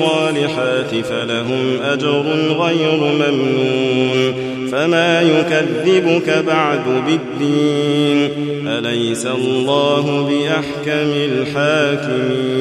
الصالحات فلهم أجر غير ممنون فما يكذبك بعد بالدين أليس الله بأحكم الحاكمين